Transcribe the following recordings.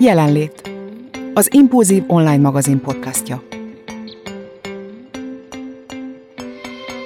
Jelenlét. Az Impulzív online magazin podcastja.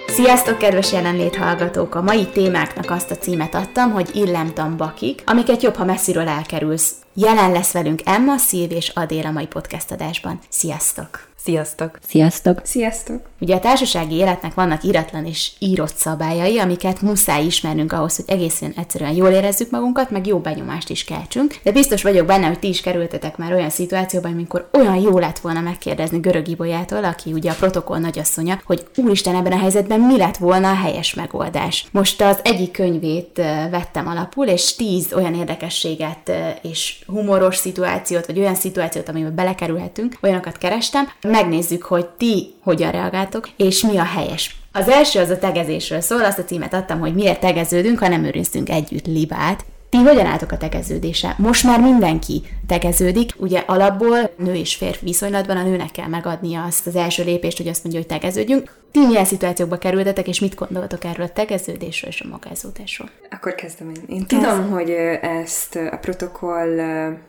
Sziasztok, kedves jelenlét hallgatók! A mai témáknak azt a címet adtam, hogy illemtan bakik, amiket jobb, ha messziről elkerülsz. Jelen lesz velünk Emma, Szív és Adél a mai podcast adásban. Sziasztok! Sziasztok! Sziasztok! Sziasztok! Ugye a társasági életnek vannak íratlan és írott szabályai, amiket muszáj ismernünk ahhoz, hogy egészen egyszerűen jól érezzük magunkat, meg jó benyomást is keltsünk. De biztos vagyok benne, hogy ti is kerültetek már olyan szituációban, amikor olyan jó lett volna megkérdezni Görög Ibolyától, aki ugye a protokoll nagyasszonya, hogy úristen ebben a helyzetben mi lett volna a helyes megoldás. Most az egyik könyvét vettem alapul, és tíz olyan érdekességet és humoros szituációt, vagy olyan szituációt, amiben belekerülhetünk, olyanokat kerestem. Megnézzük, hogy ti hogyan reagáltok, és mi a helyes. Az első az a tegezésről szól, azt a címet adtam, hogy miért tegeződünk, ha nem őriztünk együtt libát. Ti hogyan álltok a tegeződése? Most már mindenki tegeződik. Ugye alapból nő és férfi viszonylatban a nőnek kell megadnia azt az első lépést, hogy azt mondja, hogy tegeződjünk. Ti milyen szituációkba kerültetek, és mit gondoltok erről a tegeződésről és a magázódásról? Akkor kezdem én. Én tudom, hogy ezt a protokoll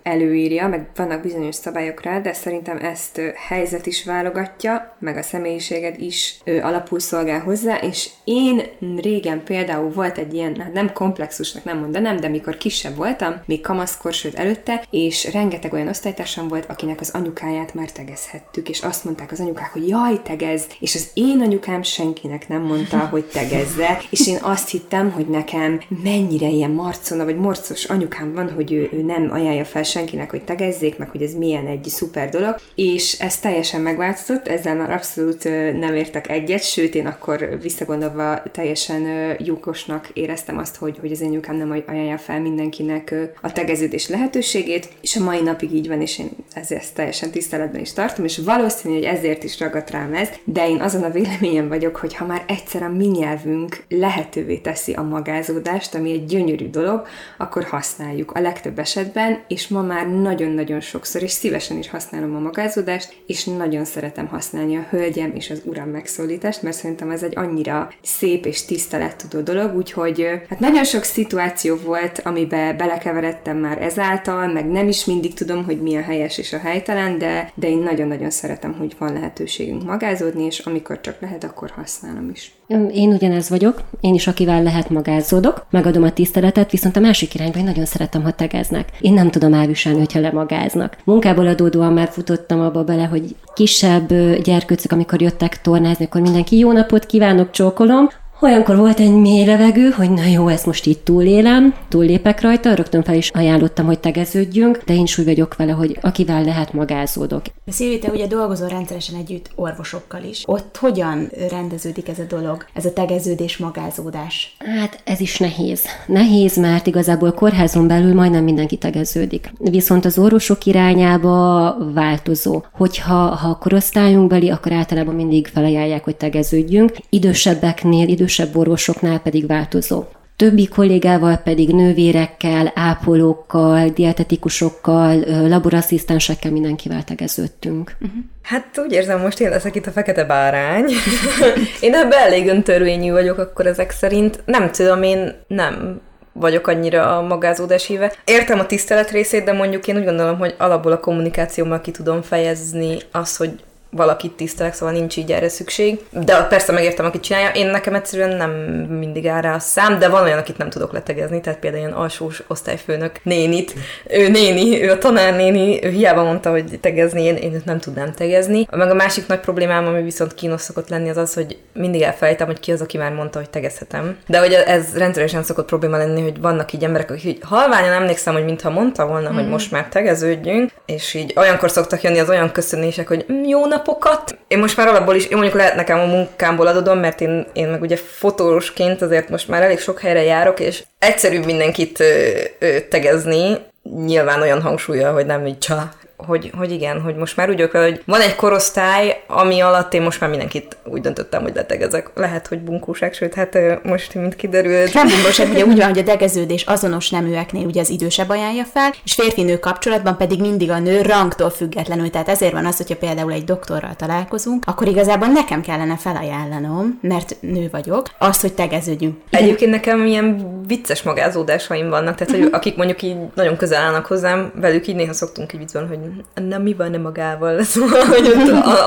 előírja, meg vannak bizonyos szabályok rá, de szerintem ezt helyzet is válogatja, meg a személyiséged is alapul szolgál hozzá, és én régen például volt egy ilyen, hát nem komplexusnak nem mondanám, de mikor kisebb voltam, még kamaszkor, sőt előtte, és rengeteg olyan osztálytársam volt, akinek az anyukáját már tegezhettük, és azt mondták az anyukák, hogy jaj, tegez, és az én anyukám senkinek nem mondta, hogy tegezze, és én azt hittem, hogy nekem mennyire ilyen marcona, vagy morcos anyukám van, hogy ő, ő nem ajánlja fel senkinek, hogy tegezzék, meg hogy ez milyen egy szuper dolog, és ez teljesen megváltozott, ezzel már abszolút nem értek egyet, sőt, én akkor visszagondolva teljesen lyukosnak éreztem azt, hogy, hogy az anyukám nem ajánlja fel mindenkinek a tegeződés lehetőségét, és a mai napig így van, és én ezért teljesen tiszteletben is tartom, és valószínű, hogy ezért is ragadt rám ez, de én azon a véleményem vagyok, hogy ha már egyszer a mi nyelvünk lehetővé teszi a magázódást, ami egy gyönyörű dolog, akkor használjuk a legtöbb esetben, és ma már nagyon-nagyon sokszor, és szívesen is használom a magázódást, és nagyon szeretem használni a hölgyem és az uram megszólítást, mert szerintem ez egy annyira szép és tisztelettudó dolog, úgyhogy hát nagyon sok szituáció volt, amiben belekeveredtem már ezáltal, meg nem is mindig tudom, hogy mi a helyes és a helytelen, de, de én nagyon-nagyon szeretem, hogy van lehetőségünk magázódni, és amikor csak lehet, akkor használom is. Én ugyanez vagyok, én is akivel lehet magázódok, megadom a tiszteletet, viszont a másik irányban én nagyon szeretem, ha tegeznek. Én nem tudom elviselni, hogyha lemagáznak. Munkából adódóan már futottam abba bele, hogy kisebb gyerkőcök, amikor jöttek tornázni, akkor mindenki jó napot kívánok, csókolom, Olyankor volt egy mély levegő, hogy na jó, ezt most itt túlélem, túllépek rajta, rögtön fel is ajánlottam, hogy tegeződjünk, de én is úgy vagyok vele, hogy akivel lehet magázódok. Szilvi, te ugye dolgozol rendszeresen együtt orvosokkal is. Ott hogyan rendeződik ez a dolog, ez a tegeződés, magázódás? Hát ez is nehéz. Nehéz, mert igazából kórházon belül majdnem mindenki tegeződik. Viszont az orvosok irányába változó. Hogyha ha a korosztályunkbeli, akkor általában mindig felajánlják, hogy tegeződjünk. Idősebbeknél, idő idősebb orvosoknál pedig változó. Többi kollégával pedig nővérekkel, ápolókkal, dietetikusokkal, laborasszisztensekkel mindenkivel tegeződtünk. Uh-huh. Hát úgy érzem, most én leszek itt a fekete bárány. én ebben elég öntörvényű vagyok akkor ezek szerint. Nem tudom, én nem vagyok annyira a magázódás híve. Értem a tisztelet részét, de mondjuk én úgy gondolom, hogy alapból a kommunikációmmal ki tudom fejezni azt, hogy valakit tisztelek, szóval nincs így erre szükség. De persze megértem, akit csinálja. Én nekem egyszerűen nem mindig áll rá a szám, de van olyan, akit nem tudok letegezni, tehát például ilyen alsós osztályfőnök nénit, ő néni, ő a tanárnéni, ő hiába mondta, hogy tegezni, én, én nem tudnám tegezni. Meg a másik nagy problémám, ami viszont kínos szokott lenni, az az, hogy mindig elfelejtem, hogy ki az, aki már mondta, hogy tegezhetem. De hogy ez rendszeresen szokott probléma lenni, hogy vannak így emberek, akik így halványan emlékszem, hogy mintha mondta volna, mm. hogy most már tegeződjünk, és így olyankor szoktak jönni az olyan köszönések, hogy mm, jó napokat. Én most már alapból is, én mondjuk lehet nekem a munkámból adodom, mert én, én meg ugye fotósként azért most már elég sok helyre járok, és egyszerűbb mindenkit ö, ö, tegezni, nyilván olyan hangsúlya, hogy nem így csá, hogy, hogy igen, hogy most már úgy vagyok hogy van egy korosztály, ami alatt én most már mindenkit úgy döntöttem, hogy letegezek. Lehet, hogy bunkóság, sőt, hát most mint kiderült. Nem bunkóság, ugye úgy van, hogy a tegeződés azonos neműeknél ugye az idősebb ajánlja fel, és férfi-nő kapcsolatban pedig mindig a nő rangtól függetlenül. Tehát ezért van az, hogyha például egy doktorral találkozunk, akkor igazából nekem kellene felajánlanom, mert nő vagyok, azt, hogy tegeződjünk. Igen. Egyébként nekem ilyen vicces magázódásaim vannak, tehát hogy akik mondjuk így nagyon közel állnak hozzám, velük így néha szoktunk így viccelni, hogy na mi van, nem magával, szóval hogy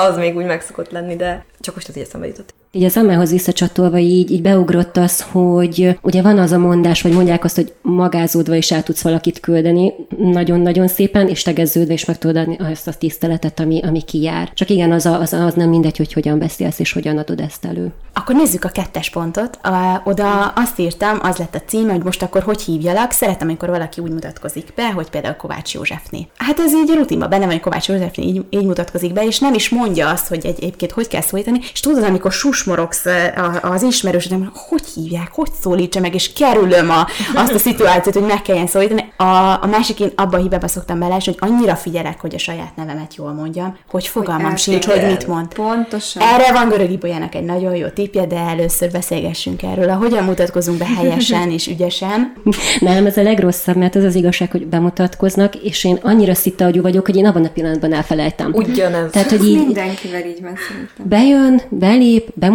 az még úgy meg szokott lenni, de csak most az így eszembe jutott. Így az Amához visszacsatolva így, így beugrott az, hogy ugye van az a mondás, vagy mondják azt, hogy magázódva is el tudsz valakit küldeni nagyon-nagyon szépen, és tegeződve is meg tudod adni azt a tiszteletet, ami, ami kijár. Csak igen, az, a, az, az nem mindegy, hogy hogyan beszélsz, és hogyan adod ezt elő. Akkor nézzük a kettes pontot. A, oda azt írtam, az lett a cím, hogy most akkor hogy hívjalak. Szeretem, amikor valaki úgy mutatkozik be, hogy például Kovács Józsefné. Hát ez így rutinban benne van, hogy Kovács Józsefné így, így mutatkozik be, és nem is mondja azt, hogy egy, egyébként hogy kell szólítani. És tudod, amikor susmorogsz az ismerősödem, hogy hívják, hogy szólítsa meg, és kerülöm a, azt a szituációt, hogy meg kelljen szólítani. A, a másik, én abba a hibába szoktam bele, hogy annyira figyelek, hogy a saját nevemet jól mondjam, hogy fogalmam hogy sincs, hogy mit mond. Pontosan. Erre van Görög Ibolyának egy nagyon jó tipje, de először beszélgessünk erről, a hogyan mutatkozunk be helyesen és ügyesen. Nem, ez a legrosszabb, mert az az igazság, hogy bemutatkoznak, és én annyira agyú vagyok, hogy én abban a pillanatban elfelejtem. Ugyanez. Tehát, hogy így mindenkivel így van szerintem. Bejön, belép, bemutatkozik,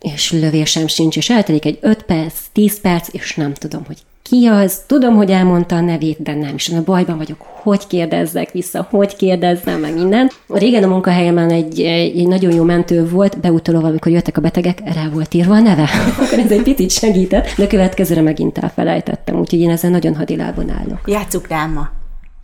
és lövésem sincs, és eltelik egy 5 perc, 10 perc, és nem tudom, hogy ki az, tudom, hogy elmondta a nevét, de nem is. A bajban vagyok, hogy kérdezzek vissza, hogy kérdezzem, meg minden. Régen a munkahelyemen egy, egy, nagyon jó mentő volt, beutolóval, amikor jöttek a betegek, rá volt írva a neve. Akkor ez egy picit segített, de következőre megint elfelejtettem, úgyhogy én ezzel nagyon hadilágon állok. Játsszuk rám ma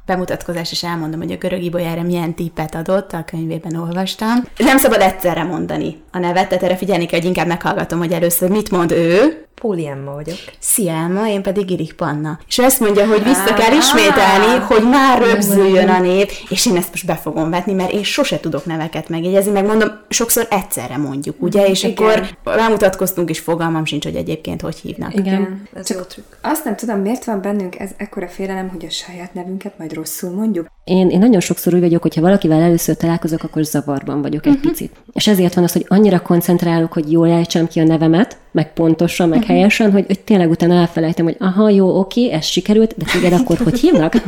bemutatkozás is elmondom, hogy a görög Ibolyára milyen tippet adott, a könyvében olvastam. Nem szabad egyszerre mondani a nevet, tehát erre figyelni kell, hogy inkább meghallgatom, hogy először mit mond ő, Póli Emma vagyok. Szia Emma, én pedig Irik Panna. És ezt mondja, hogy vissza kell ismételni, hogy már rögzüljön a név, és én ezt most be fogom vetni, mert én sose tudok neveket megjegyezni, meg mondom, sokszor egyszerre mondjuk, ugye, és Igen. akkor bemutatkoztunk, és fogalmam sincs, hogy egyébként hogy hívnak. Igen, Igen. ez Csak jó trükk. Azt nem tudom, miért van bennünk ez ekkora félelem, hogy a saját nevünket majd rosszul mondjuk. Én, én nagyon sokszor úgy vagyok, hogyha valakivel először találkozok, akkor zavarban vagyok egy uh-huh. picit. És ezért van az, hogy annyira koncentrálok, hogy jól ejtsem ki a nevemet, meg pontosan, meg uh-huh. helyesen, hogy, hogy tényleg utána elfelejtem, hogy aha, jó, oké, ez sikerült, de téged akkor hogy hívnak?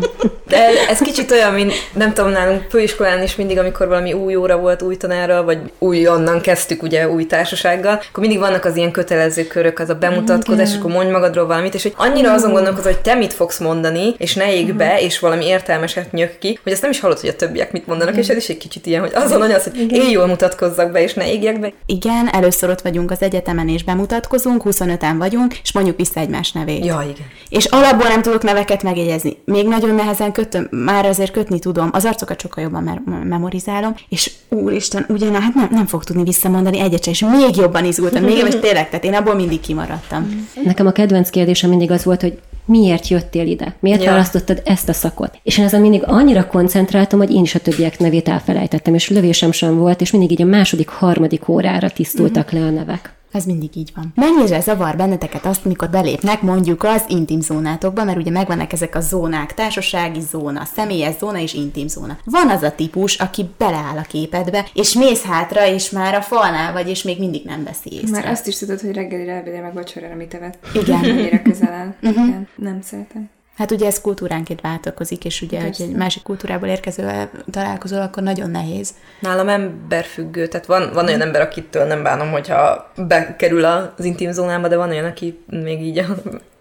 De ez kicsit olyan, mint nem tudom, nálunk főiskolán is mindig, amikor valami új óra volt új tanára, vagy új onnan kezdtük ugye új társasággal, akkor mindig vannak az ilyen kötelező körök, az a bemutatkozás, és akkor mondj magadról valamit, és hogy annyira azon gondolkozol, hogy te mit fogsz mondani, és ne ég be, és valami értelmeset nyök ki, hogy azt nem is hallod, hogy a többiek mit mondanak, és ez is egy kicsit ilyen, hogy azon az, hogy én jól mutatkozzak be, és ne égjek be. Igen, először ott vagyunk az egyetemen, és bemutat mutatkozunk, 25-en vagyunk, és mondjuk vissza egymás nevét. Ja, igen. És alapból nem tudok neveket megjegyezni. Még nagyon nehezen kötöm, már azért kötni tudom, az arcokat sokkal jobban me- memorizálom, és úristen, ugyan, hát nem, nem fog tudni visszamondani egyet és még jobban izgultam, még és tényleg, tehát én abból mindig kimaradtam. Nekem a kedvenc kérdésem mindig az volt, hogy miért jöttél ide? Miért ja. választottad ezt a szakot? És én ezen mindig annyira koncentráltam, hogy én is a többiek nevét elfelejtettem, és lövésem sem volt, és mindig így a második, harmadik órára tisztultak uh-huh. le a nevek. Ez mindig így van. Mennyire zavar benneteket azt, mikor belépnek mondjuk az intim zónátokba, mert ugye megvannak ezek a zónák, társasági zóna, személyes zóna és intim zóna. Van az a típus, aki beleáll a képedbe, és mész hátra, és már a falnál vagy, és még mindig nem veszi észre. Már azt is tudod, hogy reggelire, ebédre, meg vacsorára mit evett. Igen. Mennyire közel áll. Uh-huh. Igen. Nem szeretem. Hát ugye ez kultúránként változik, és ugye, hogy egy másik kultúrából érkezővel találkozol, akkor nagyon nehéz. Nálam emberfüggő, tehát van, van olyan ember, akitől nem bánom, hogyha bekerül az intim zónába, de van olyan, aki még így a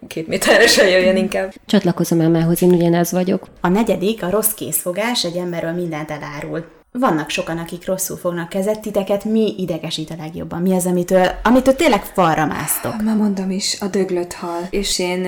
két méterre se jöjjön inkább. Csatlakozom Emmához, én ugyanez vagyok. A negyedik, a rossz készfogás egy emberről mindent elárul vannak sokan, akik rosszul fognak kezet, titeket mi idegesít a legjobban? Mi az, amitől, amitől tényleg falra másztok? Ma mondom is, a döglött hal. És én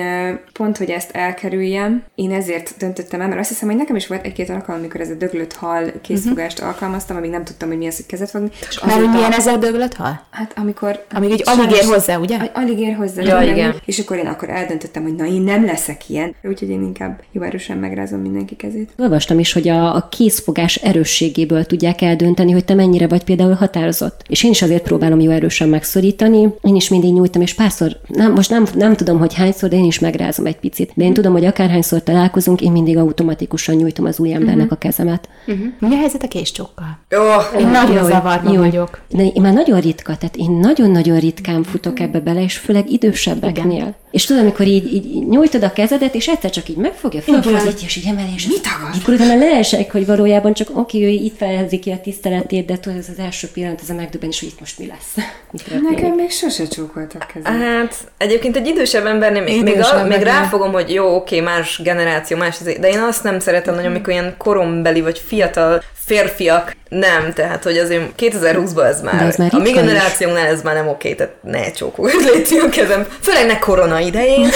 pont, hogy ezt elkerüljem, én ezért döntöttem el, mert azt hiszem, hogy nekem is volt egy-két alkalom, amikor ez a döglött hal készfogást uh-huh. alkalmaztam, amíg nem tudtam, hogy mi az, hogy kezet fogni. És mert hogy milyen ez a döglött hal? Hát amikor... Amíg így alig ér hozzá, ugye? Alig ér hozzá. Ja, igen. És akkor én akkor eldöntöttem, hogy na, én nem leszek ilyen. Úgyhogy én inkább jó erősen megrázom mindenki kezét. Olvastam is, hogy a, a készfogás erősségéből ebből tudják eldönteni, hogy te mennyire vagy például határozott. És én is azért próbálom jó erősen megszorítani. Én is mindig nyújtam, és párszor, nem, most nem, nem tudom, hogy hányszor, de én is megrázom egy picit. De én tudom, hogy akárhányszor találkozunk, én mindig automatikusan nyújtom az új embernek uh-huh. a kezemet. Uh-huh. Mi a helyzet a késcsokkal? Oh, én nagyon zavarban vagyok. De én már nagyon ritka, tehát én nagyon-nagyon ritkán futok ebbe bele, és főleg idősebbeknél. Igen. És tudod, amikor így, így nyújtod a kezedet, és egyszer csak így megfogja, felfordítja, és így emeli, és mit akar? Akkor utána leesek, hogy valójában csak oké, ő itt fejezi ki a tiszteletét, de tudod, ez az első pillanat, ez a megdöbbenés, hogy itt most mi lesz. Nekem még sose csókoltak kezet. Hát egyébként egy idősebb embernél még, még, a, még ráfogom, hogy jó, oké, más generáció, más, de én azt nem szeretem nagyon, amikor ilyen korombeli vagy fiatal férfiak nem, tehát hogy azért 2020-ban ez már, ez már a mi generációnknál ez már nem oké, tehát ne csókolj, légy a kezem, főleg ne korona idején,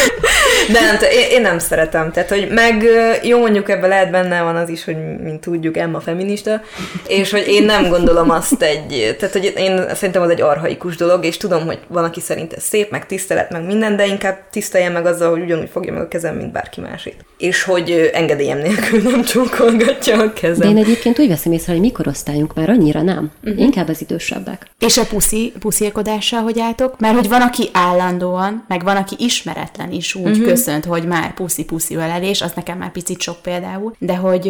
de nem, én, én, nem szeretem, tehát hogy meg jó mondjuk ebben lehet benne van az is, hogy mint tudjuk, Emma feminista, és hogy én nem gondolom azt egy, tehát hogy én szerintem az egy arhaikus dolog, és tudom, hogy van, aki szerint ez szép, meg tisztelet, meg minden, de inkább tiszteljen meg azzal, hogy ugyanúgy fogja meg a kezem, mint bárki másét. És hogy engedélyem nélkül nem csókolgatja a kezem. De én egyébként úgy veszem észre, hogy mikorosztályunk már annyira nem. Uh-huh. Inkább az idősebbek. És a puszi, puszilkodással hogy álltok? Mert hogy van, aki állandóan, meg van, aki ismeretlen is úgy uh-huh. köszönt, hogy már puszi-puszi ölelés, az nekem már picit sok például, de hogy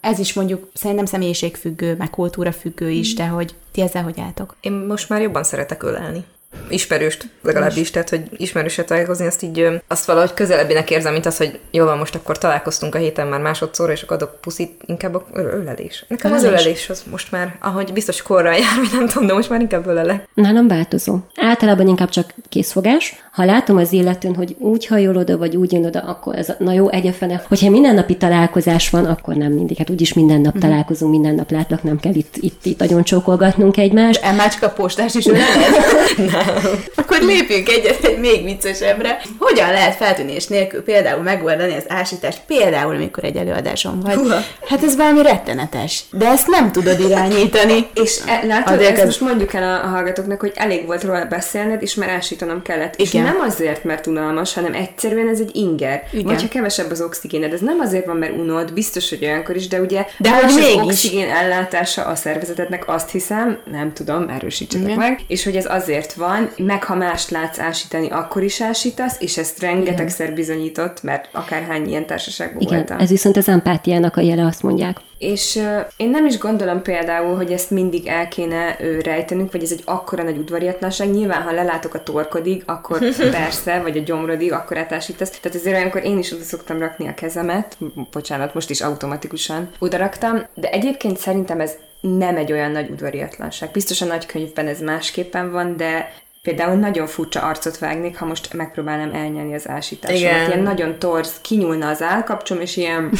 ez is mondjuk szerintem személyiségfüggő, meg kultúrafüggő is, uh-huh. de hogy ti ezzel hogy álltok? Én most már jobban szeretek ölelni ismerőst legalábbis, tehát hogy ismerőset találkozni, azt így azt valahogy közelebbinek érzem, mint az, hogy jó van, most akkor találkoztunk a héten már másodszor, és akkor adok puszit, inkább a ölelés. Nekem az ölelés az most már, ahogy biztos korra jár, vagy nem tudom, de most már inkább ölelek. Nálam változó. Általában inkább csak készfogás. Ha látom az illetőn, hogy úgy hajol oda, vagy úgy jön oda, akkor ez a, na jó, egyefene. Hogyha mindennapi találkozás van, akkor nem mindig. Hát úgyis minden nap uh-huh. találkozunk, minden nap látlak, nem kell itt, itt, itt nagyon csókolgatnunk egymást. Emácska postás is öleled? Akkor lépjünk egyet egy még viccesebbre. Hogyan lehet feltűnés nélkül például megoldani az ásítást, például amikor egy előadáson vagy? Húha. Hát ez valami rettenetes. De ezt nem tudod irányítani. és e, látod, ezt ez... most mondjuk el a, a hallgatóknak, hogy elég volt róla beszélned, és már ásítanom kellett. Igen. És nem azért, mert unalmas, hanem egyszerűen ez egy inger. Igen. Vagy ha kevesebb az oxigéned. Ez nem azért van, mert unod, biztos, hogy olyankor is, de ugye de hogy mégis. oxigén ellátása a szervezetednek, azt hiszem, nem tudom, erősítsetek Igen. meg, és hogy ez azért van, meg ha mást látsz ásítani, akkor is ásítasz, és ezt rengetegszer bizonyított, mert akárhány ilyen társaságban Igen, voltam. ez viszont az empátiának a jele, azt mondják. És uh, én nem is gondolom például, hogy ezt mindig el kéne uh, rejtenünk, vagy ez egy akkora nagy udvariatlanság. Nyilván, ha lelátok a torkodig, akkor persze, vagy a gyomrodig, akkor átásítasz. Tehát azért olyankor én is oda szoktam rakni a kezemet, bocsánat, most is automatikusan oda raktam, de egyébként szerintem ez nem egy olyan nagy udvariatlanság. Biztos a nagykönyvben ez másképpen van, de Például nagyon furcsa arcot vágnék, ha most megpróbálnám elnyelni az ásításomat. Igen. Ilyen nagyon torz, kinyúlna az állkapcsom, és ilyen...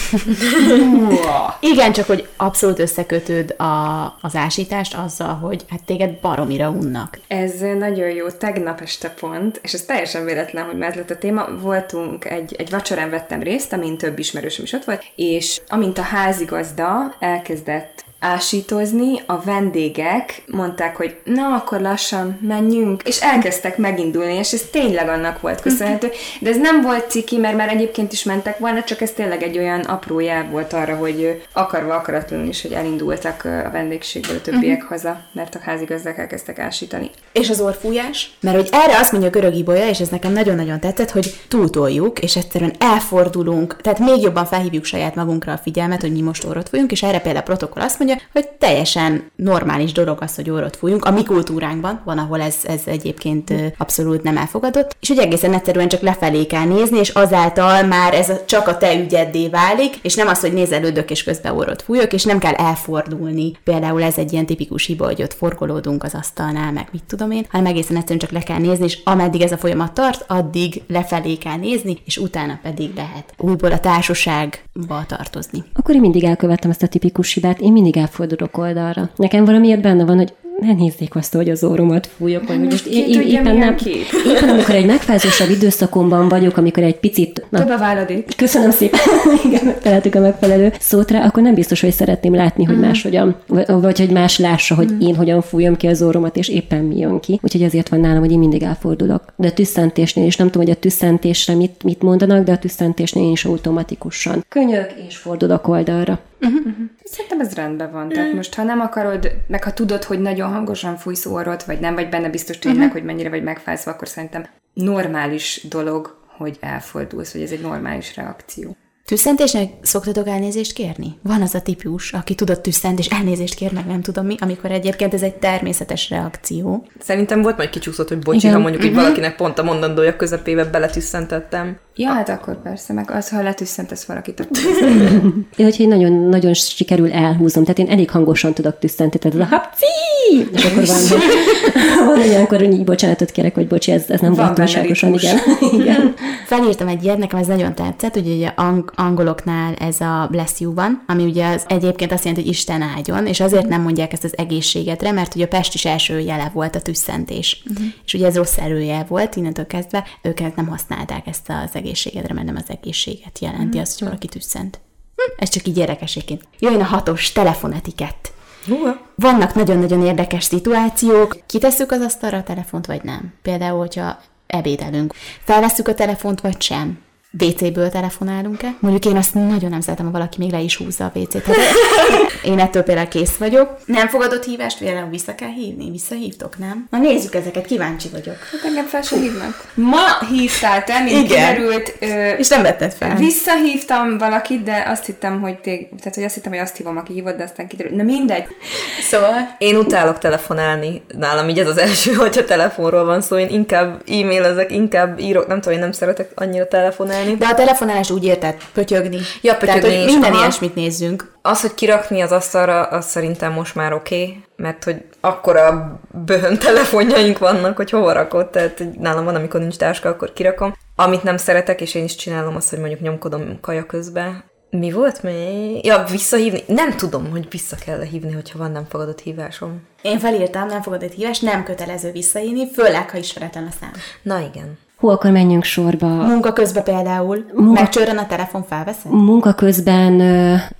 Igen, csak hogy abszolút összekötőd a, az ásítást azzal, hogy hát téged baromira unnak. Ez nagyon jó. Tegnap este pont, és ez teljesen véletlen, hogy már lett a téma, voltunk egy, egy vacsorán vettem részt, amin több ismerősöm is ott volt, és amint a házigazda elkezdett ásítozni, a vendégek mondták, hogy na, akkor lassan menjünk, és elkezdtek megindulni, és ez tényleg annak volt köszönhető. De ez nem volt ciki, mert már egyébként is mentek volna, csak ez tényleg egy olyan apró jel volt arra, hogy akarva akaratlanul is, hogy elindultak a vendégségből a többiek uh-huh. haza, mert a házigazdák elkezdtek ásítani. És az orfújás? Mert hogy erre azt mondja a görög ibolya, és ez nekem nagyon-nagyon tetszett, hogy túltoljuk, és egyszerűen elfordulunk, tehát még jobban felhívjuk saját magunkra a figyelmet, hogy mi most orrot fújunk, és erre például a protokoll azt mondja, hogy teljesen normális dolog az, hogy orrot fújunk. A mi kultúránkban van, ahol ez, ez egyébként abszolút nem elfogadott, és hogy egészen egyszerűen csak lefelé kell nézni, és azáltal már ez a, csak a te ügyeddé válik, és nem az, hogy nézelődök és közben orrot fújok, és nem kell elfordulni. Például ez egy ilyen tipikus hiba, hogy ott forgolódunk az asztalnál, meg mit tudom én, hanem egészen egyszerűen csak le kell nézni, és ameddig ez a folyamat tart, addig lefelé kell nézni, és utána pedig lehet újból a társaságba tartozni. Akkor én mindig elkövettem ezt a tipikus hibát, én mindig elfordulok oldalra. Nekem valamiért benne van, hogy ne nézzék azt, hogy az orromat fújok, vagy most é- é- éppen nem. Éppen amikor egy megfázósabb időszakomban vagyok, amikor egy picit... Na, Több a váladék. Köszönöm szépen, igen, megtaláltuk a megfelelő szót rá, akkor nem biztos, hogy szeretném látni, hogy mm. más hogyan, vagy hogy más lássa, hogy mm. én hogyan fújom ki az orromat, és éppen mi jön ki. Úgyhogy azért van nálam, hogy én mindig elfordulok. De a tüsszentésnél, és nem tudom, hogy a tüsszentésre mit, mit mondanak, de a tüsszentésnél én is automatikusan könyök és fordulok oldalra. Uh-huh. Uh-huh. Szerintem ez rendben van. Tehát uh-huh. most, ha nem akarod, meg ha tudod, hogy nagyon hangosan fújsz orrot, vagy nem vagy benne biztos tényleg, uh-huh. hogy mennyire vagy megfázva, akkor szerintem normális dolog, hogy elfordulsz, hogy ez egy normális reakció. Tüsszentésnek szoktatok elnézést kérni? Van az a típus, aki tudott tüsszent, és elnézést kér, meg nem tudom mi, amikor egyébként ez egy természetes reakció. Szerintem volt majd kicsúszott, hogy bocsi, ha mondjuk, hogy valakinek pont a mondandója közepébe beletüsszentettem. Ja, hát akkor persze, meg az, ha letüsszentesz valakit, akkor Én, hogyha én nagyon, nagyon sikerül elhúzom, tehát én elég hangosan tudok tüsszenteni, tehát ez a hapci! És akkor van, hogy van olyankor, hogy így bocsánatot kérek, hogy bocsi, ez, ez nem volt túlságosan, igen. igen. Felírtam egy ilyet, nekem ez nagyon tetszett, ugye, ugye ang- angoloknál ez a bless you van, ami ugye az egyébként azt jelenti, hogy Isten áldjon, és azért nem mondják ezt az egészségetre, mert ugye a Pest is első jele volt a tüsszentés. Uh-huh. És ugye ez rossz erője volt, innentől kezdve ők nem használták ezt az egészségedre, mert nem az egészséget jelenti uh-huh. az, hogy valaki tüsszent. Hm, ez csak így érdekességként. Jöjjön a hatos telefonetikett. Húha. Vannak nagyon-nagyon érdekes szituációk. Kitesszük az asztalra a telefont, vagy nem? Például, hogyha ebédelünk. Felvesszük a telefont, vagy sem? WC-ből telefonálunk-e? Mondjuk én azt nagyon nem szeretem, ha valaki még le is húzza a WC-t. Hát én ettől például kész vagyok. Nem fogadott hívást, például vissza kell hívni? Visszahívtok, nem? Na nézzük ezeket, kíváncsi vagyok. Hát engem fel sem hívnak. Ma hívtál te, mint Igen. kiderült, ö, És nem vetted fel. Visszahívtam valakit, de azt hittem, hogy tég, tehát, hogy azt hittem, hogy azt hívom, aki hívott, de aztán kiderült. Na mindegy. Szóval Én utálok telefonálni. Nálam így ez az első, hogyha telefonról van szó. Én inkább e-mailezek, inkább írok. Nem tudom, én nem szeretek annyira telefonálni. De a telefonálás úgy érted, pötyögni. Ja, Tehát, pötyögni hogy is, minden aha. ilyesmit nézzünk. Az, hogy kirakni az asztalra, az szerintem most már oké, okay, mert hogy akkora böhön telefonjaink vannak, hogy hova rakod, tehát hogy nálam van, amikor nincs táska, akkor kirakom. Amit nem szeretek, és én is csinálom azt, hogy mondjuk nyomkodom kaja közben. Mi volt még? Ja, visszahívni. Nem tudom, hogy vissza kell hívni, hogyha van nem fogadott hívásom. Én felírtam, nem fogod egy hívást, nem kötelező visszaírni, főleg, ha ismeretlen a szám. Na igen. Hú, akkor menjünk sorba. Munka közben például, Munka- megcsörren a telefon, felveszed? Munka közben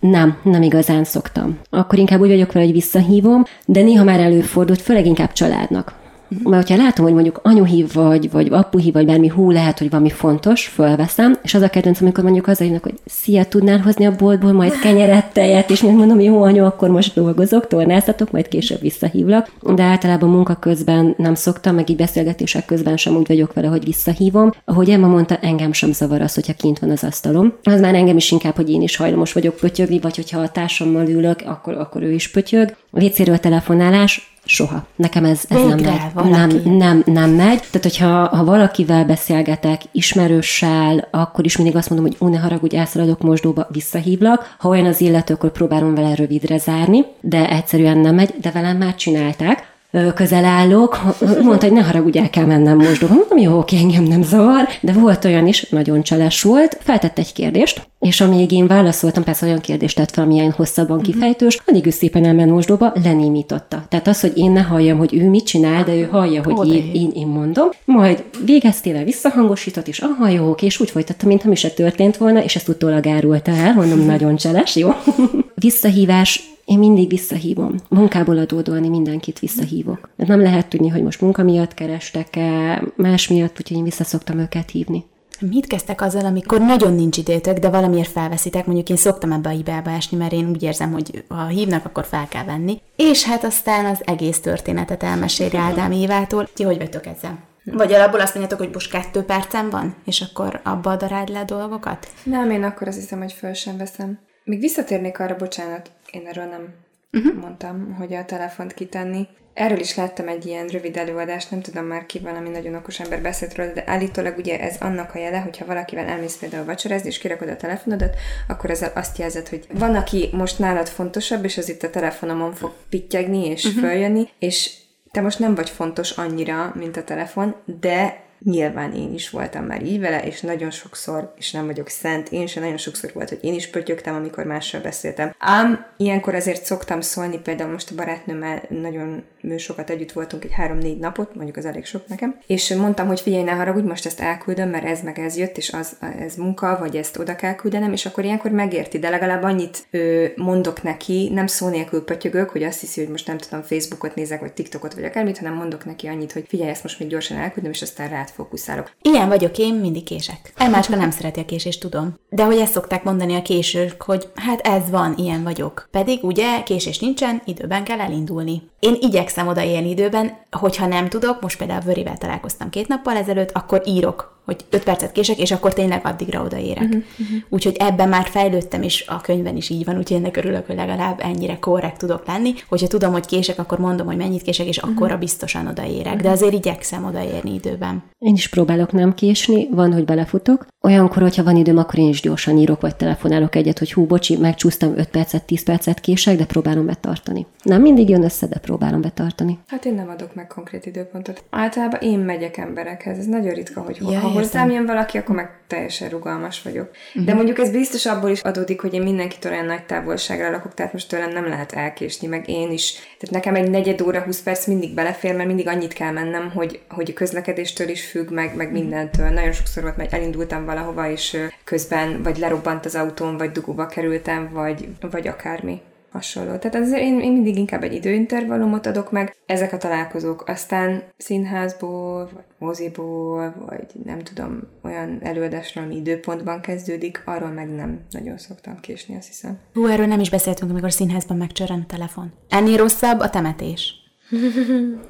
nem, nem igazán szoktam. Akkor inkább úgy vagyok vele, hogy visszahívom, de néha már előfordult, főleg inkább családnak. Mert hogyha látom, hogy mondjuk anyu hív, vagy, vagy apu hív, vagy bármi, hú, lehet, hogy valami fontos, fölveszem, és az a kedvenc, amikor mondjuk az hívnak, hogy szia, tudnál hozni a boltból majd kenyeret, tejet, és még mondom, jó anyu, akkor most dolgozok, tornáztatok, majd később visszahívlak. De általában munka közben nem szoktam, meg így beszélgetések közben sem úgy vagyok vele, hogy visszahívom. Ahogy Emma mondta, engem sem zavar az, hogyha kint van az asztalom. Az már engem is inkább, hogy én is hajlamos vagyok pötyögni, vagy hogyha a társammal ülök, akkor, akkor ő is pötyög. A telefonálás, Soha. Nekem ez, ez nem megy. valaki. Nem, nem, nem megy. Tehát, hogyha ha valakivel beszélgetek, ismerőssel, akkor is mindig azt mondom, hogy ú, ne haragudj, elszaladok mosdóba, visszahívlak. Ha olyan az illető, akkor próbálom vele rövidre zárni, de egyszerűen nem megy, de velem már csinálták. Közel állok, mondta, hogy ne haragudj, el kell mennem mosdóba. Mondom, jó, oké, engem nem zavar, de volt olyan is, nagyon cseles volt, feltett egy kérdést, és amíg én válaszoltam, persze olyan kérdést tett fel, amilyen hosszabban kifejtős, addig ő szépen elment mosdóba, lenémította. Tehát az, hogy én ne halljam, hogy ő mit csinál, de ő hallja, hogy Oda én, én, én mondom, majd végeztével visszahangosított, és aha, jó, oké, és úgy folytatta, mintha mi se történt volna, és ezt utólag árulta el, mondom, nagyon cseles, jó. Visszahívás, én mindig visszahívom. Munkából adódóan én mindenkit visszahívok. Mert nem lehet tudni, hogy most munka miatt kerestek-e, más miatt, úgyhogy én visszaszoktam őket hívni. Mit kezdtek azzal, amikor nagyon nincs idétök, de valamiért felveszitek? Mondjuk én szoktam ebbe a hibába esni, mert én úgy érzem, hogy ha hívnak, akkor fel kell venni. És hát aztán az egész történetet elmeséli Ádám Évától. Ti hogy vagytok ezzel? Vagy alapból azt mondjátok, hogy most kettő percem van, és akkor abba daráld le a dolgokat? Nem, én akkor azt hiszem, hogy föl sem veszem. Még visszatérnék arra, bocsánat, én erről nem uh-huh. mondtam, hogy a telefont kitenni. Erről is láttam egy ilyen rövid előadást, nem tudom már ki valami nagyon okos ember beszélt róla, de állítólag ugye ez annak a jele, hogyha valakivel elmész például vacsorázni, és kirakod a telefonodat, akkor ezzel azt jelzed, hogy van, aki most nálad fontosabb, és az itt a telefonomon fog pittyegni és uh-huh. följönni, és te most nem vagy fontos annyira, mint a telefon, de nyilván én is voltam már így vele, és nagyon sokszor, és nem vagyok szent, én sem nagyon sokszor volt, hogy én is pötyögtem, amikor mással beszéltem. Ám ilyenkor azért szoktam szólni, például most a barátnőmmel nagyon sokat együtt voltunk, egy három-négy napot, mondjuk az elég sok nekem, és mondtam, hogy figyelj, ne haragudj, most ezt elküldöm, mert ez meg ez jött, és az, ez munka, vagy ezt oda kell küldenem, és akkor ilyenkor megérti, de legalább annyit ö, mondok neki, nem szó nélkül pötyögök, hogy azt hiszi, hogy most nem tudom, Facebookot nézek, vagy TikTokot, vagy akármit, hanem mondok neki annyit, hogy figyelj, ezt most még gyorsan elküldöm, és aztán rád fókuszálok. Ilyen vagyok én, mindig kések. Elmáska nem szereti a késést, tudom. De hogy ezt szokták mondani a késők, hogy hát ez van, ilyen vagyok. Pedig ugye késés nincsen, időben kell elindulni. Én igyekszem odaérni időben, hogyha nem tudok, most például Vörivel találkoztam két nappal ezelőtt, akkor írok hogy 5 percet kések, és akkor tényleg addigra odaérek. Uh-huh, uh-huh. Úgyhogy ebben már fejlődtem, és a könyvben is így van, úgyhogy ennek örülök, hogy legalább ennyire korrekt tudok lenni. Hogyha tudom, hogy kések, akkor mondom, hogy mennyit kések, és uh-huh. akkorra biztosan odaérek. Uh-huh. De azért igyekszem odaérni időben. Én is próbálok nem késni, van, hogy belefutok. Olyankor, hogyha van időm, akkor én is gyorsan írok, vagy telefonálok egyet, hogy hú, bocsi, megcsúsztam 5 percet, 10 percet kések, de próbálom betartani. Nem mindig jön össze, de próbálom betartani. Hát én nem adok meg konkrét időpontot. Általában én megyek emberekhez. Ez nagyon ritka, hogy ja, hozzám jön valaki, akkor meg teljesen rugalmas vagyok. Uh-huh. De mondjuk ez biztos abból is adódik, hogy én mindenkitől olyan nagy távolságra lakok, tehát most tőlem nem lehet elkésni, meg én is. Tehát nekem egy negyed óra, 20 perc mindig belefér, mert mindig annyit kell mennem, hogy, hogy a közlekedéstől is függ, meg, meg mindentől. Nagyon sokszor volt, mert elindultam valahova, és közben vagy lerobbant az autóm, vagy dugóba kerültem, vagy, vagy akármi hasonló. Tehát azért én, én mindig inkább egy időintervallumot adok meg, ezek a találkozók. Aztán színházból, vagy moziból, vagy nem tudom, olyan előadásról, ami időpontban kezdődik, arról meg nem nagyon szoktam késni, azt hiszem. Hú, erről nem is beszéltünk, amikor színházban megcsörren a telefon. Ennél rosszabb a temetés.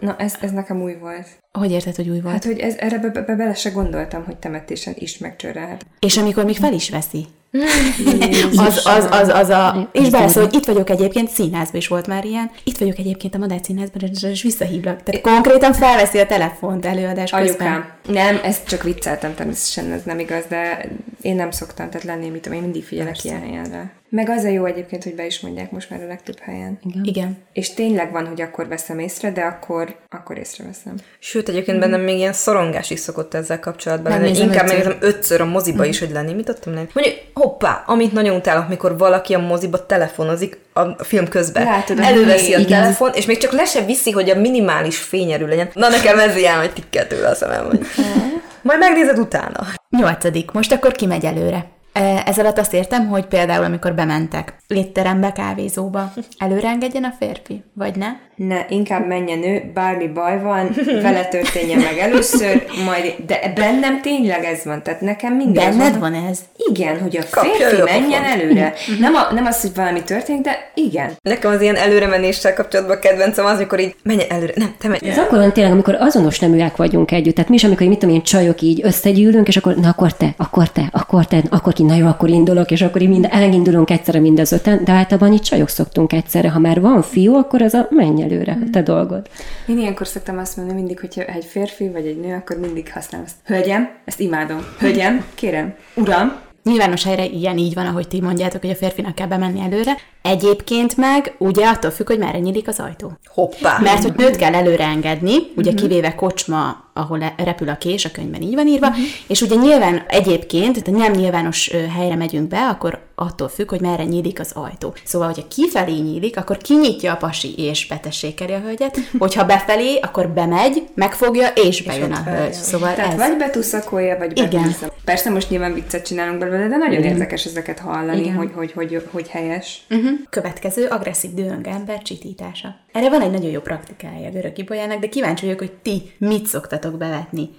Na, ez, ez nekem új volt. Hogy érted, hogy új volt? Hát, hogy ez, erre be, be, bele se gondoltam, hogy temetésen is megcsörrelhet. És amikor még fel is veszi. az, az, az, az a... És beleszól, hogy itt vagyok egyébként, színházban is volt már ilyen. Itt vagyok egyébként a Madár színházban, és visszahívlak. Tehát konkrétan felveszi a telefont előadás közben. Anyukám. Nem, ezt csak vicceltem, természetesen ez nem igaz, de én nem szoktam, tehát lenni, mit tudom, én mindig figyelek Persze. ilyen helyenre. Meg az a jó egyébként, hogy be is mondják most már a legtöbb helyen. Igen. Igen. És tényleg van, hogy akkor veszem észre, de akkor, akkor észreveszem. Sőt, egyébként mm. bennem még ilyen szorongás is szokott ezzel kapcsolatban lenni. Inkább megnézem ötször a moziba mm. is, hogy lenni. Mit adtam lenni? Mondjuk, hoppá, amit nagyon utálok, mikor valaki a moziba telefonozik a film közben. Látod, Előveszi a igen. telefon, és még csak le se viszi, hogy a minimális fényerő legyen. Na nekem ez ilyen, hogy tikkel tőle a szemem, majd megnézed utána. Nyolcadik. Most akkor kimegy előre. Ez alatt azt értem, hogy például amikor bementek létterembe, kávézóba, előre engedjen a férfi, vagy ne? Ne, inkább menjen ő, bármi baj van, vele történjen meg először, majd, de bennem tényleg ez van, tehát nekem mindig Benned van, van ez? Igen, hogy a férfi a menjen pofon. előre. Nem, a, nem az, hogy valami történik, de igen. Nekem az ilyen előre menéssel kapcsolatban kedvencem az, amikor így menjen előre, nem, te menj. Ez akkor van tényleg, amikor azonos neműek vagyunk együtt. Tehát mi is, amikor mit tudom én, csajok így összegyűlünk, és akkor, na akkor te, akkor te, akkor te, akkor ki, na jó, akkor indulok, és akkor így mind, elindulunk egyszerre mind az öten, de általában itt csajok szoktunk egyszerre. Ha már van fiú, akkor az a menj előre, mm. te dolgod. Én ilyenkor szoktam azt mondani mindig, hogyha egy férfi vagy egy nő, akkor mindig használom ezt. Hölgyem, ezt imádom. Hölgyem, kérem, uram, Nyilvános helyre ilyen így van, ahogy ti mondjátok, hogy a férfinak kell bemenni előre. Egyébként meg ugye attól függ, hogy merre nyílik az ajtó. Hoppá! Mert hogy nőt kell előre engedni, ugye uh-huh. kivéve kocsma, ahol repül a kés, a könyvben így van írva, uh-huh. és ugye nyilván egyébként, tehát nem nyilvános helyre megyünk be, akkor attól függ, hogy merre nyílik az ajtó. Szóval, hogyha kifelé nyílik, akkor kinyitja a pasi és betessékeli a hölgyet, hogyha befelé, akkor bemegy, megfogja és bejön és a hölgy. Szóval Tehát ez... vagy betuszakolja, vagy Igen. Persze most nyilván viccet csinálunk belőle, de nagyon Igen. érdekes ezeket hallani, hogy, hogy, hogy, hogy helyes. Uh-huh. Következő agresszív dühöng ember csitítása. Erre van egy nagyon jó praktikája a görög de kíváncsi vagyok, hogy ti mit szoktatok bevetni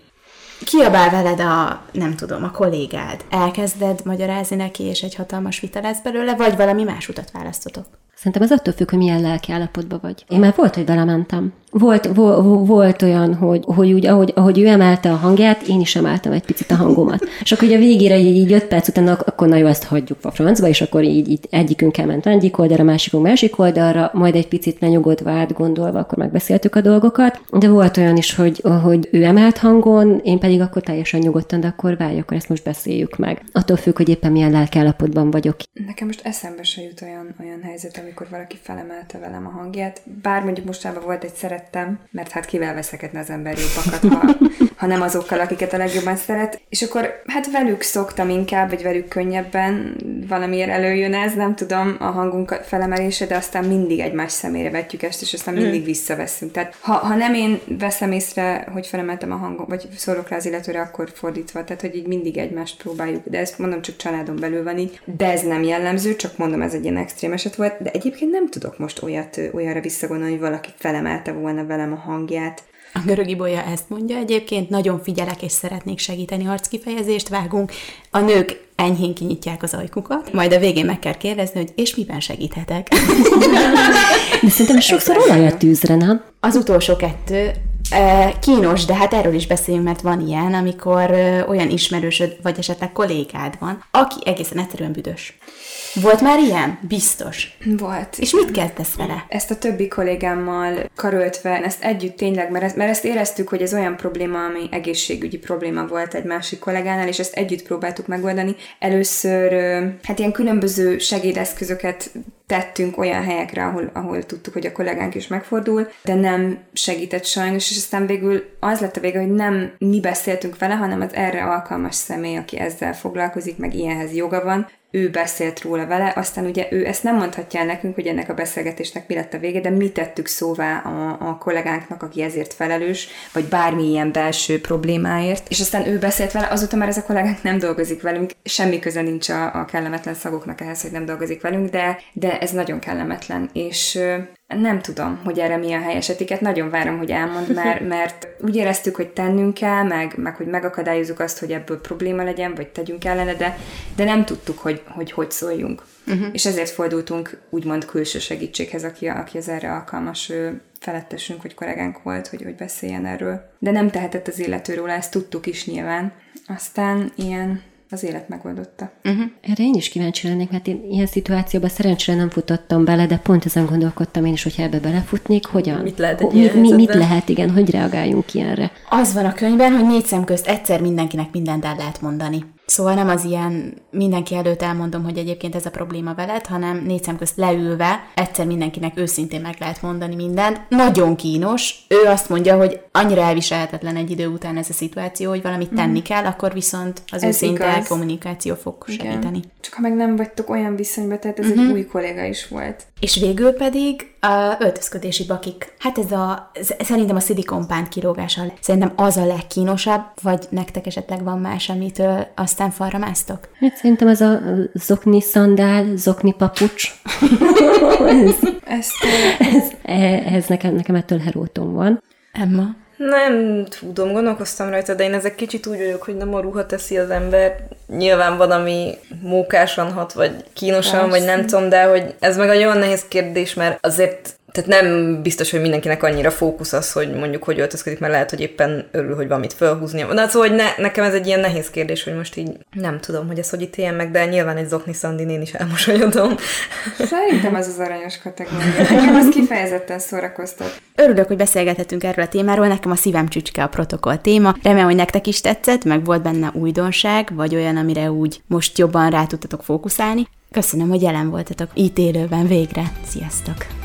kiabál veled a, nem tudom, a kollégád. Elkezded magyarázni neki, és egy hatalmas vita lesz belőle, vagy valami más utat választotok? Szerintem az attól függ, hogy milyen lelki állapotban vagy. Én már volt, hogy belementem. Volt, vo, volt olyan, hogy, hogy úgy, ahogy, ahogy ő emelte a hangját, én is emeltem egy picit a hangomat. és akkor ugye a végére így, így öt perc után, akkor na jó, ezt hagyjuk a francba, és akkor így, így egyikünk elment egyik oldalra, másikunk másik oldalra, majd egy picit lenyugodva, átgondolva, akkor megbeszéltük a dolgokat. De volt olyan is, hogy, hogy ő emelt hangon, én pedig akkor teljesen nyugodtan, de akkor várj, akkor ezt most beszéljük meg. Attól függ, hogy éppen milyen lelkiállapotban vagyok. Nekem most eszembe se jut olyan, olyan helyzet, amikor valaki felemelte velem a hangját. Bár mondjuk mostában volt egy szerettem, mert hát kivel veszekedne az ember jobbakat, ha, ha nem azokkal, akiket a legjobban szeret. És akkor hát velük szoktam inkább, vagy velük könnyebben valamiért előjön ez, nem tudom, a hangunk felemelése, de aztán mindig egymás szemére vetjük ezt, és aztán mindig mm. visszaveszünk. Tehát ha, ha nem én veszem észre, hogy felemeltem a hangom, vagy szólok rá az illetőre, akkor fordítva. Tehát, hogy így mindig egymást próbáljuk. De ezt mondom, csak családon belül van így. De ez nem jellemző, csak mondom, ez egy ilyen extrém eset volt. De egyébként nem tudok most olyat, olyanra visszagondolni, hogy valaki felemelte volna velem a hangját. A görög ibolya ezt mondja egyébként, nagyon figyelek és szeretnék segíteni arckifejezést, vágunk. A nők enyhén kinyitják az ajkukat, majd a végén meg kell kérdezni, hogy és miben segíthetek. De szerintem sokszor olaj a tűzre, nem? Az utolsó kettő Kínos, de hát erről is beszéljünk, mert van ilyen, amikor olyan ismerősöd, vagy esetleg kollégád van, aki egészen egyszerűen büdös. Volt már ilyen? Biztos. Volt. És mit kezdesz vele? Ezt a többi kollégámmal karöltve, ezt együtt tényleg, mert ezt, mert ezt éreztük, hogy ez olyan probléma, ami egészségügyi probléma volt egy másik kollégánál, és ezt együtt próbáltuk megoldani. Először hát ilyen különböző segédeszközöket tettünk olyan helyekre, ahol, ahol tudtuk, hogy a kollégánk is megfordul, de nem segített sajnos, és aztán végül az lett a vége, hogy nem mi beszéltünk vele, hanem az erre alkalmas személy, aki ezzel foglalkozik, meg ilyenhez joga van, ő beszélt róla vele, aztán ugye ő ezt nem mondhatja el nekünk, hogy ennek a beszélgetésnek mi lett a vége, de mi tettük szóvá a, a kollégánknak, aki ezért felelős, vagy bármilyen belső problémáért, és aztán ő beszélt vele, azóta már ez a kollégánk nem dolgozik velünk, semmi köze nincs a, a kellemetlen szagoknak ehhez, hogy nem dolgozik velünk, de, de ez nagyon kellemetlen, és nem tudom, hogy erre mi a helyes etiket, nagyon várom, hogy elmond, mert, mert úgy éreztük, hogy tennünk kell, meg, meg hogy megakadályozzuk azt, hogy ebből probléma legyen, vagy tegyünk ellene, de, de nem tudtuk, hogy hogy, hogy szóljunk. Uh-huh. És ezért fordultunk úgymond külső segítséghez, aki, aki az erre alkalmas felettesünk, vagy kollégánk volt, hogy, hogy beszéljen erről. De nem tehetett az illetőről, ezt tudtuk is nyilván. Aztán ilyen az élet megoldotta. Uh-huh. Erre én is kíváncsi lennék, mert én ilyen szituációban szerencsére nem futottam bele, de pont ezen gondolkodtam én is, hogyha ebbe belefutnék, hogyan? Mit lehet egy mi, mi, Mit lehet, igen, hogy reagáljunk ilyenre? Az van a könyvben, hogy négy szem közt egyszer mindenkinek mindent el lehet mondani. Szóval nem az ilyen mindenki előtt elmondom, hogy egyébként ez a probléma veled, hanem négy szem közt leülve egyszer mindenkinek őszintén meg lehet mondani mindent. Nagyon kínos. Ő azt mondja, hogy annyira elviselhetetlen egy idő után ez a szituáció, hogy valamit mhm. tenni kell, akkor viszont az ez őszinte igaz. kommunikáció fog Igen. segíteni. Csak ha meg nem vagytok olyan viszonyban, tehát ez uh-huh. egy mhm. új kolléga is volt. És végül pedig a öltözködési bakik. Hát ez a, szerintem a szidikompánt kilógása, szerintem az a legkínosabb, vagy nektek esetleg van más, amitől aztán falra másztok? Hát szerintem ez a zokni szandál, zokni papucs. ez, Ezt, ez, ez nekem, nekem ettől herótom van. Emma? Nem tudom, gondolkoztam rajta, de én ezek kicsit úgy vagyok, hogy nem a ruha teszi az ember. Nyilván van, ami mókásan hat, vagy kínosan, Persze. vagy nem tudom, de hogy ez meg egy olyan nehéz kérdés, mert azért tehát nem biztos, hogy mindenkinek annyira fókusz az, hogy mondjuk hogy öltözködik, mert lehet, hogy éppen örül, hogy valamit felhúznia. De szóval, hogy ne, nekem ez egy ilyen nehéz kérdés, hogy most így nem tudom, hogy ez hogy ítéljen meg, de nyilván egy zokni szandin én is elmosolyodom. Szerintem ez az aranyos kategória. Nekem az kifejezetten szórakoztat. Örülök, hogy beszélgethetünk erről a témáról, nekem a szívem csücske a protokoll téma. Remélem, hogy nektek is tetszett, meg volt benne újdonság, vagy olyan, amire úgy most jobban rá tudtatok fókuszálni. Köszönöm, hogy jelen voltatok itt élőben végre. Sziasztok!